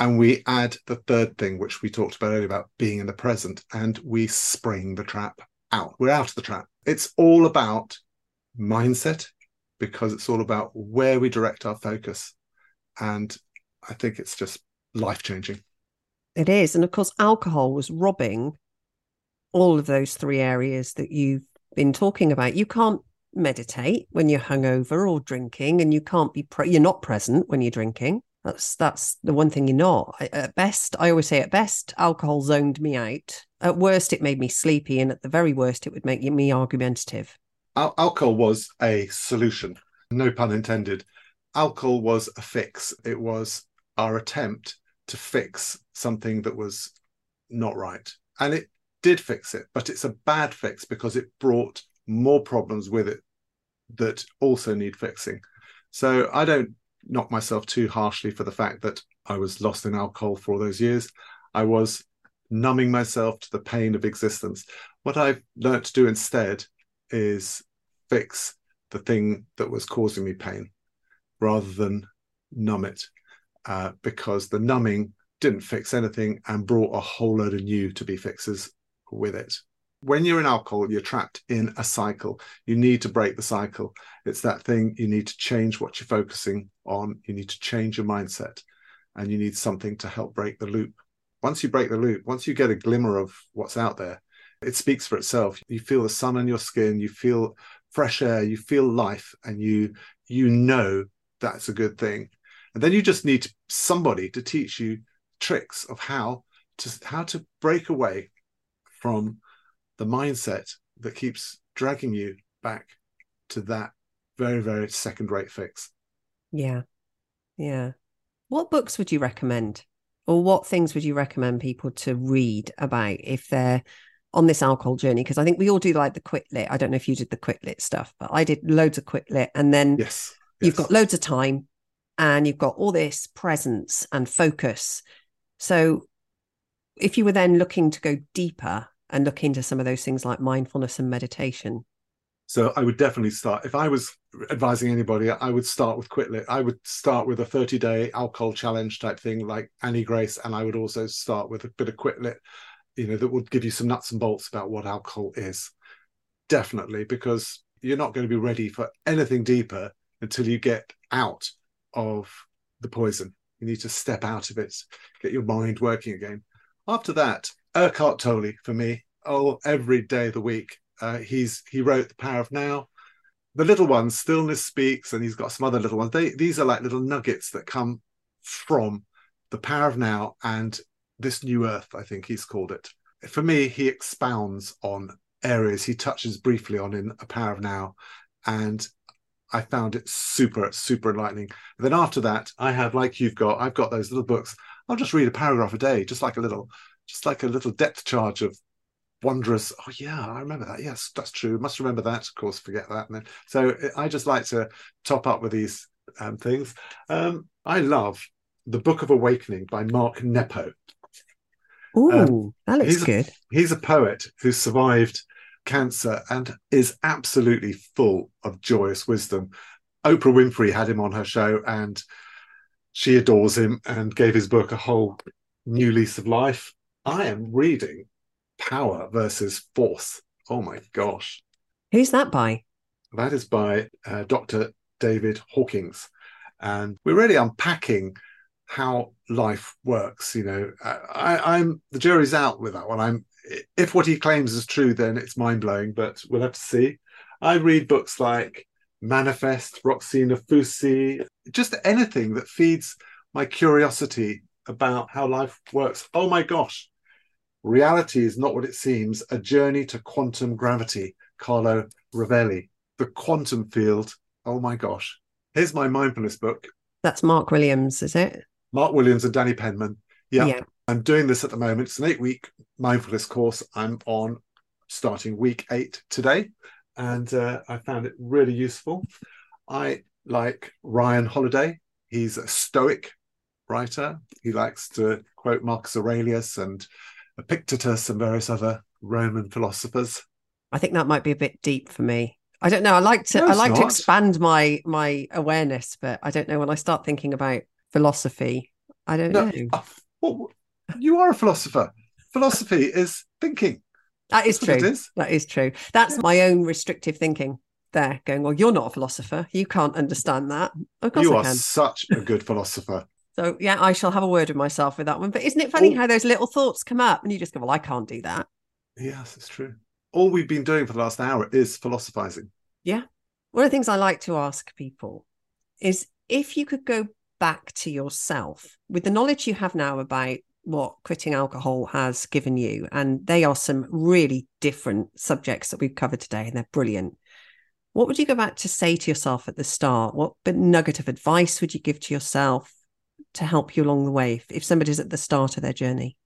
And we add the third thing which we talked about earlier about being in the present and we spring the trap out. We're out of the trap. It's all about mindset because it's all about where we direct our focus. And i think it's just life changing it is. And of course alcohol was robbing all of those three areas that you've been talking about you can't meditate when you're hungover or drinking and you can't be pre- you're not present when you're drinking that's that's the one thing you're not. At best, I always say at best, alcohol zoned me out. At worst, it made me sleepy, and at the very worst, it would make me argumentative. Al- alcohol was a solution, no pun intended. Alcohol was a fix. It was our attempt to fix something that was not right, and it did fix it. But it's a bad fix because it brought more problems with it that also need fixing. So I don't knock myself too harshly for the fact that I was lost in alcohol for all those years. I was numbing myself to the pain of existence. What I've learned to do instead is fix the thing that was causing me pain rather than numb it, uh, because the numbing didn't fix anything and brought a whole load of new to be fixes with it when you're in alcohol, you're trapped in a cycle. You need to break the cycle. It's that thing you need to change what you're focusing on. You need to change your mindset and you need something to help break the loop. Once you break the loop, once you get a glimmer of what's out there, it speaks for itself. You feel the sun on your skin, you feel fresh air, you feel life, and you you know that's a good thing. And then you just need somebody to teach you tricks of how to how to break away from the mindset that keeps dragging you back to that very very second rate fix. Yeah. Yeah. What books would you recommend? Or what things would you recommend people to read about if they're on this alcohol journey? Because i think we all do like the Quitlit i don't know if you did the Quitlit stuff but i did loads of Quitlit and then yes, you've got loads of time and you've got all this presence and focus. So if you were then looking to go deeper and look into some of those things like mindfulness and meditation so I would definitely start. If I was advising anybody, I would start with Quitlit. I would start with a 30 day alcohol challenge type thing like Annie Grace. And I would also start with a bit of Quitlit, you know, that would give you some nuts and bolts about what alcohol is. Definitely, because you're not going to be ready for anything deeper until you get out of the poison. You need to step out of it, get your mind working again. After that, Eckhart Tolle for me. Oh, every day of the week uh, he's he wrote The Power of Now. The little ones, Stillness Speaks, and he's got some other little ones. They these are like little nuggets that come from The Power of Now and this new earth, I think he's called it. For me, he expounds on areas he touches briefly on in A Power of Now. And I found it super, super enlightening. And then after that, I have, like you've got, I've got those little books. I'll just read a paragraph a day, just like a little, just like a little depth charge of wondrous oh yeah i remember that yes that's true must remember that of course forget that and then, so i just like to top up with these um, things um, i love the book of awakening by mark nepo Oh, um, that looks he's good. A, he's a poet who survived cancer and is absolutely full of joyous wisdom. Oprah Winfrey had him on her show and she adores him and gave his book a whole new lease of life. I am reading power versus force. Oh my gosh. Who's that by? That is by uh, Dr. David Hawkins. And we're really unpacking how life works. You know, I, I'm the jury's out with that one. I'm if what he claims is true, then it's mind blowing, but we'll have to see. I read books like Manifest, Roxie Nafousi, just anything that feeds my curiosity about how life works. Oh my gosh, Reality is not what it seems, a journey to quantum gravity, Carlo Rovelli. The quantum field. Oh my gosh. Here's my mindfulness book. That's Mark Williams, is it? Mark Williams and Danny Penman. Yeah. yeah. I'm doing this at the moment. It's an eight week mindfulness course. I'm on starting week eight today. And uh, I found it really useful. I like Ryan Holiday. He's a Stoic writer. He likes to quote Marcus Aurelius and Epictetus and various other Roman philosophers. I think that might be a bit deep for me. I don't know. I like to no, I like not. to expand my my awareness, but I don't know when I start thinking about philosophy. I don't no, know. Uh, well, you are a philosopher. Philosophy is thinking. That is That's true. Is. That is true. That's yeah. my own restrictive thinking there, going, Well, you're not a philosopher. You can't understand that. Of course you I are can. such a good philosopher. So yeah, I shall have a word with myself with that one. But isn't it funny how those little thoughts come up and you just go, Well, I can't do that. Yes, it's true. All we've been doing for the last hour is philosophizing. Yeah. One of the things I like to ask people is if you could go back to yourself with the knowledge you have now about what quitting alcohol has given you, and they are some really different subjects that we've covered today, and they're brilliant. What would you go back to say to yourself at the start? What nugget of advice would you give to yourself? To help you along the way if, if somebody's at the start of their journey?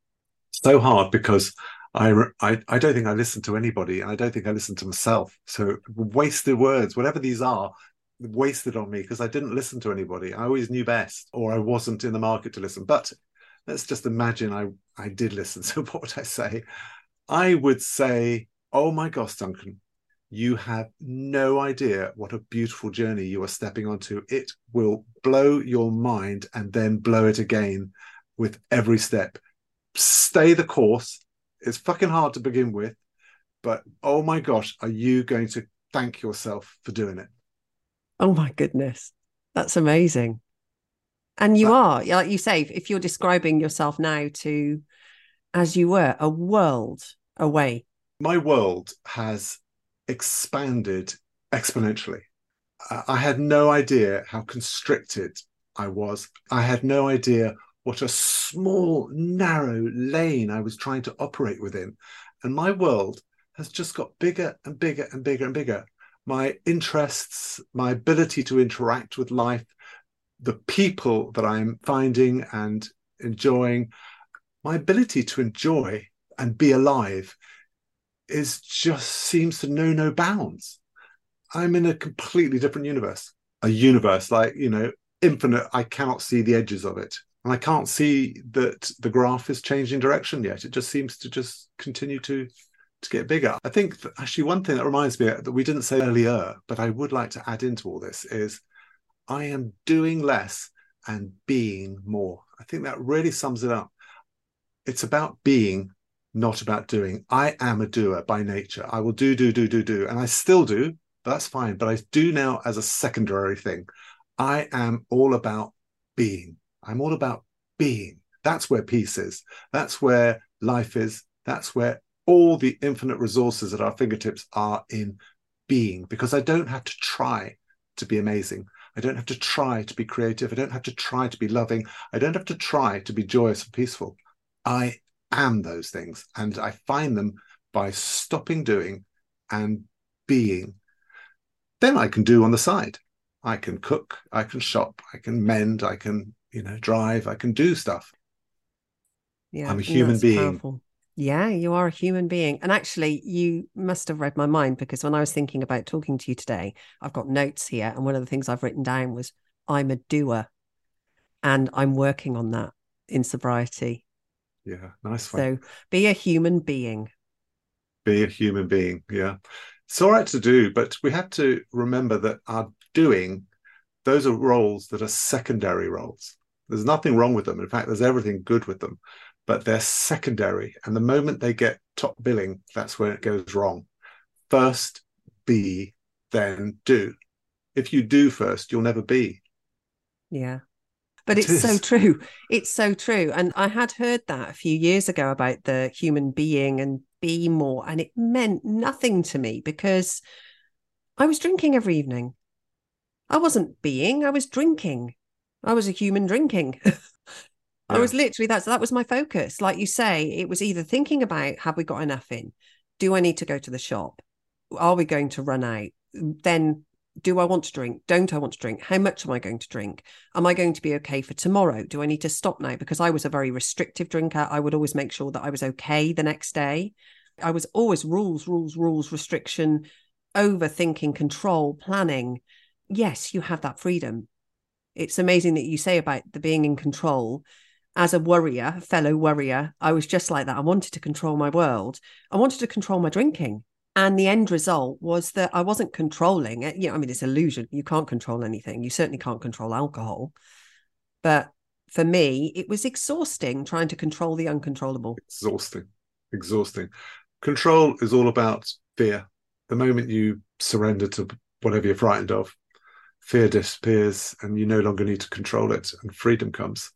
So hard because I, I, I don't think I listen to anybody and I don't think I listen to myself. So wasted words, whatever these are, wasted on me because I didn't listen to anybody. I always knew best or I wasn't in the market to listen. But let's just imagine I, I did listen. <laughs> So what would I say? I would say, oh my gosh, Duncan, you have no idea what a beautiful journey you are stepping onto. It will blow your mind and then blow it again with every step. Stay the course. It's fucking hard to begin with, but oh my gosh, are you going to thank yourself for doing it? Oh my goodness. That's amazing. And you are, like you say, if you're describing yourself now to as you were, a world away. My world has expanded exponentially. I had no idea how constricted I was. I had no idea what a small, narrow lane I was trying to operate within. And my world has just got bigger and bigger and bigger and bigger. My interests, my ability to interact with life, the people that I'm finding and enjoying, my ability to enjoy and be alive is just seems to know no bounds. I'm in a completely different universe, a universe like, you know, infinite. I cannot see the edges of it. And I can't see that the graph is changing direction yet. It just seems to just continue to to get bigger. I think actually one thing that reminds me that we didn't say earlier, but I would like to add into all this is I am doing less and being more. I think that really sums it up. It's about being, not about doing. I am a doer by nature. I will do, do, do, do, do. And I still do, that's fine. But I do now as a secondary thing. I am all about being. I'm all about being. That's where peace is. That's where life is. That's where all the infinite resources at our fingertips are in being, because I don't have to try to be amazing. I don't have to try to be creative. I don't have to try to be loving. I don't have to try to be joyous and peaceful. I am those things. And I find them by stopping doing and being. Then I can do on the side. I can cook, I can shop, I can mend, I can, you know, drive, I can do stuff. Yeah, I'm a human being. Powerful. Yeah, you are a human being. And actually, you must have read my mind because when I was thinking about talking to you today, I've got notes here. And one of the things I've written down was, I'm a doer. And I'm working on that in sobriety. Yeah, nice one. So be a human being. Be a human being. Yeah. It's all right to do, but we have to remember that our doing, those are roles that are secondary roles. There's nothing wrong with them. In fact, there's everything good with them but they're secondary. And the moment they get top billing, that's where it goes wrong. First be, then do. If you do first, you'll never be. Yeah. But it it's so true. It's so true. And I had heard that a few years ago about the human being and be more. And it meant nothing to me because I was drinking every evening. I wasn't being, I was drinking. I was a human drinking. <laughs> I was literally that's that was my focus. Like you say, it was either thinking about have we got enough in? Do I need to go to the shop? Are we going to run out? Then do I want to drink? Don't I want to drink? How much am I going to drink? Am I going to be okay for tomorrow? Do I need to stop now? Because I was a very restrictive drinker. I would always make sure that I was okay the next day. I was always rules, rules, rules, restriction, overthinking, control, planning. Yes, you have that freedom. It's amazing that you say about the being in control as a worrier, fellow worrier, I was just like that. I wanted to control my world. I wanted to control my drinking. And the end result was that I wasn't controlling it. You know, I mean, it's illusion. You can't control anything. You certainly can't control alcohol. But for me, it was exhausting trying to control the uncontrollable. Exhausting. Exhausting. Control is all about fear. The moment you surrender to whatever you're frightened of, fear disappears and you no longer need to control it and freedom comes.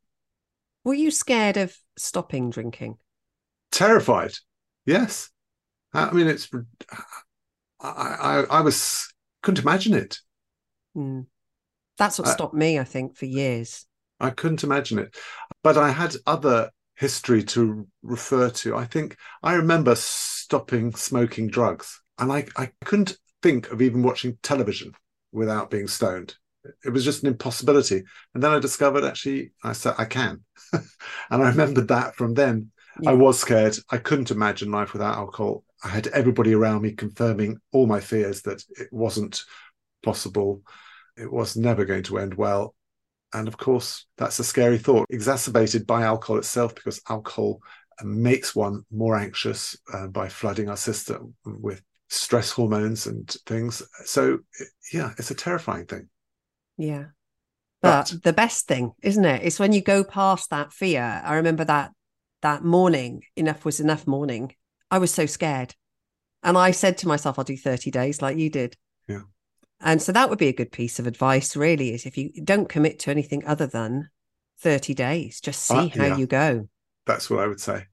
Were you scared of stopping drinking? Terrified. Yes. I mean, it's. I, I, I was couldn't imagine it. Mm. That's what stopped me. I think for years. I couldn't imagine it, but I had other history to refer to. I think I remember stopping smoking drugs, and I I couldn't think of even watching television without being stoned it was just an impossibility. And then I discovered actually I said I can. <laughs> and I remembered that from then. Yeah. I was scared. I couldn't imagine life without alcohol. I had everybody around me confirming all my fears that it wasn't possible. It was never going to end well. And of course, that's a scary thought, exacerbated by alcohol itself, because alcohol makes one more anxious uh, by flooding our system with stress hormones and things. So, yeah, it's a terrifying thing. Yeah. But, but the best thing, isn't it? It's when you go past that fear. I remember that that morning, enough was enough morning. I was so scared. And I said to myself, I'll do 30 days like you did. Yeah. And so that would be a good piece of advice, really, is if you don't commit to anything other than 30 days, just see uh, how yeah. you go. That's what I would say.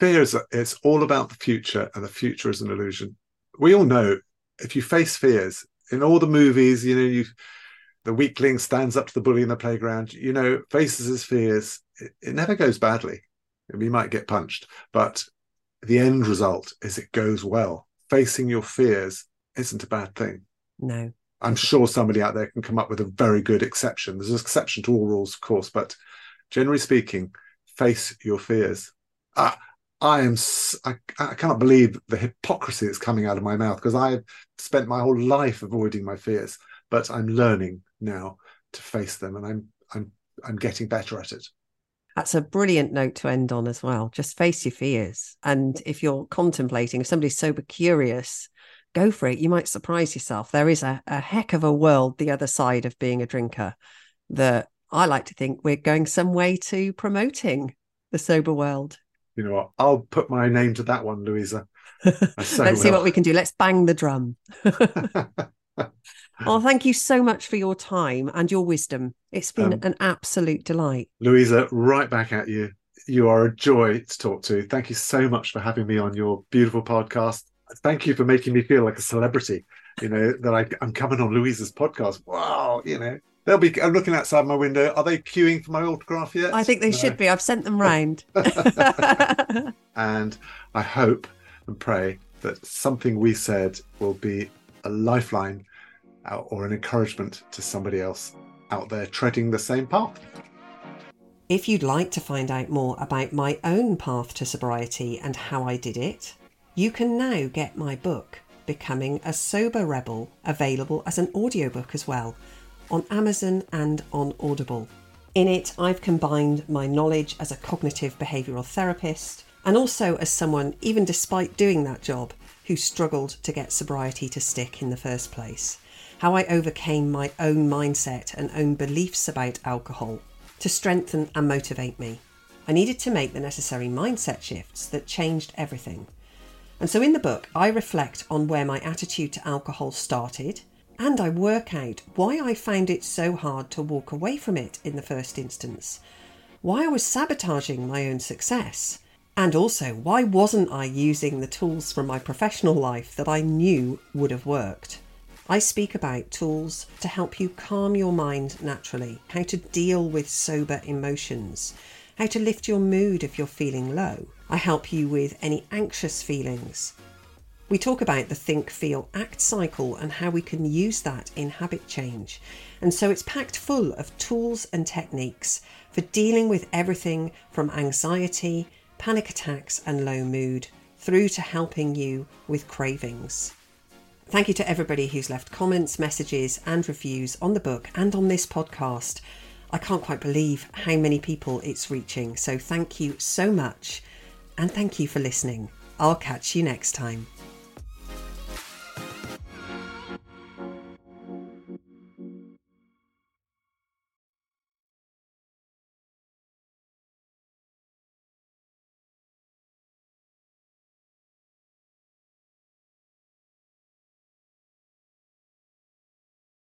Fear is it's all about the future, and the future is an illusion. We all know if you face fears in all the movies, you know, you the weakling stands up to the bully in the playground, you know, faces his fears. it, it never goes badly. We might get punched, but the end result is it goes well. Facing your fears isn't a bad thing. No. I'm sure somebody out there can come up with a very good exception. There's an exception to all rules, of course, but generally speaking, face your fears. Ah, I am. I, I cannot believe the hypocrisy that's coming out of my mouth because I've spent my whole life avoiding my fears, but I'm learning now to face them, and I'm I'm I'm getting better at it. That's a brilliant note to end on as well. Just face your fears, and if you're contemplating, if somebody's sober curious, go for it. You might surprise yourself. There is a, a heck of a world the other side of being a drinker that I like to think we're going some way to promoting the sober world you know what? I'll put my name to that one, Louisa. <laughs> So Let's will. see what we can do. Let's bang the drum. <laughs> <laughs> well, thank you so much for your time and your wisdom. It's been um, an absolute delight. Louisa, right back at you. You are a joy to talk to. Thank you so much for having me on your beautiful podcast. Thank you for making me feel like a celebrity. You know, that I, I'm coming on Louisa's podcast. Wow, you know, They'll be. I'm looking outside my window. Are they queuing for my autograph yet? I think they no. should be. I've sent them <laughs> round. <laughs> and I hope and pray that something we said will be a lifeline Uh, or an encouragement to somebody else out there treading the same path. If you'd like to find out more about my own path to sobriety and how I did it, you can now get my book, Becoming a Sober Rebel, available as an audiobook as well on Amazon and on Audible. In it, I've combined my knowledge as a cognitive behavioural therapist and also as someone, even despite doing that job, who struggled to get sobriety to stick in the first place. How I overcame my own mindset and own beliefs about alcohol to strengthen and motivate me. I needed to make the necessary mindset shifts that changed everything. And so in the book, I reflect on where my attitude to alcohol started and I work out why I found it so hard to walk away from it in the first instance, why I was sabotaging my own success, and also why wasn't I using the tools from my professional life that I knew would have worked. I speak about tools to help you calm your mind naturally, how to deal with sober emotions, how to lift your mood if you're feeling low. I help you with any anxious feelings, we talk about the think, feel, act cycle and how we can use that in habit change. And so it's packed full of tools and techniques for dealing with everything from anxiety, panic attacks, and low mood through to helping you with cravings. Thank you to everybody who's left comments, messages, and reviews on the book and on this podcast. I can't quite believe how many people it's reaching. So thank you so much. And thank you for listening. I'll catch you next time.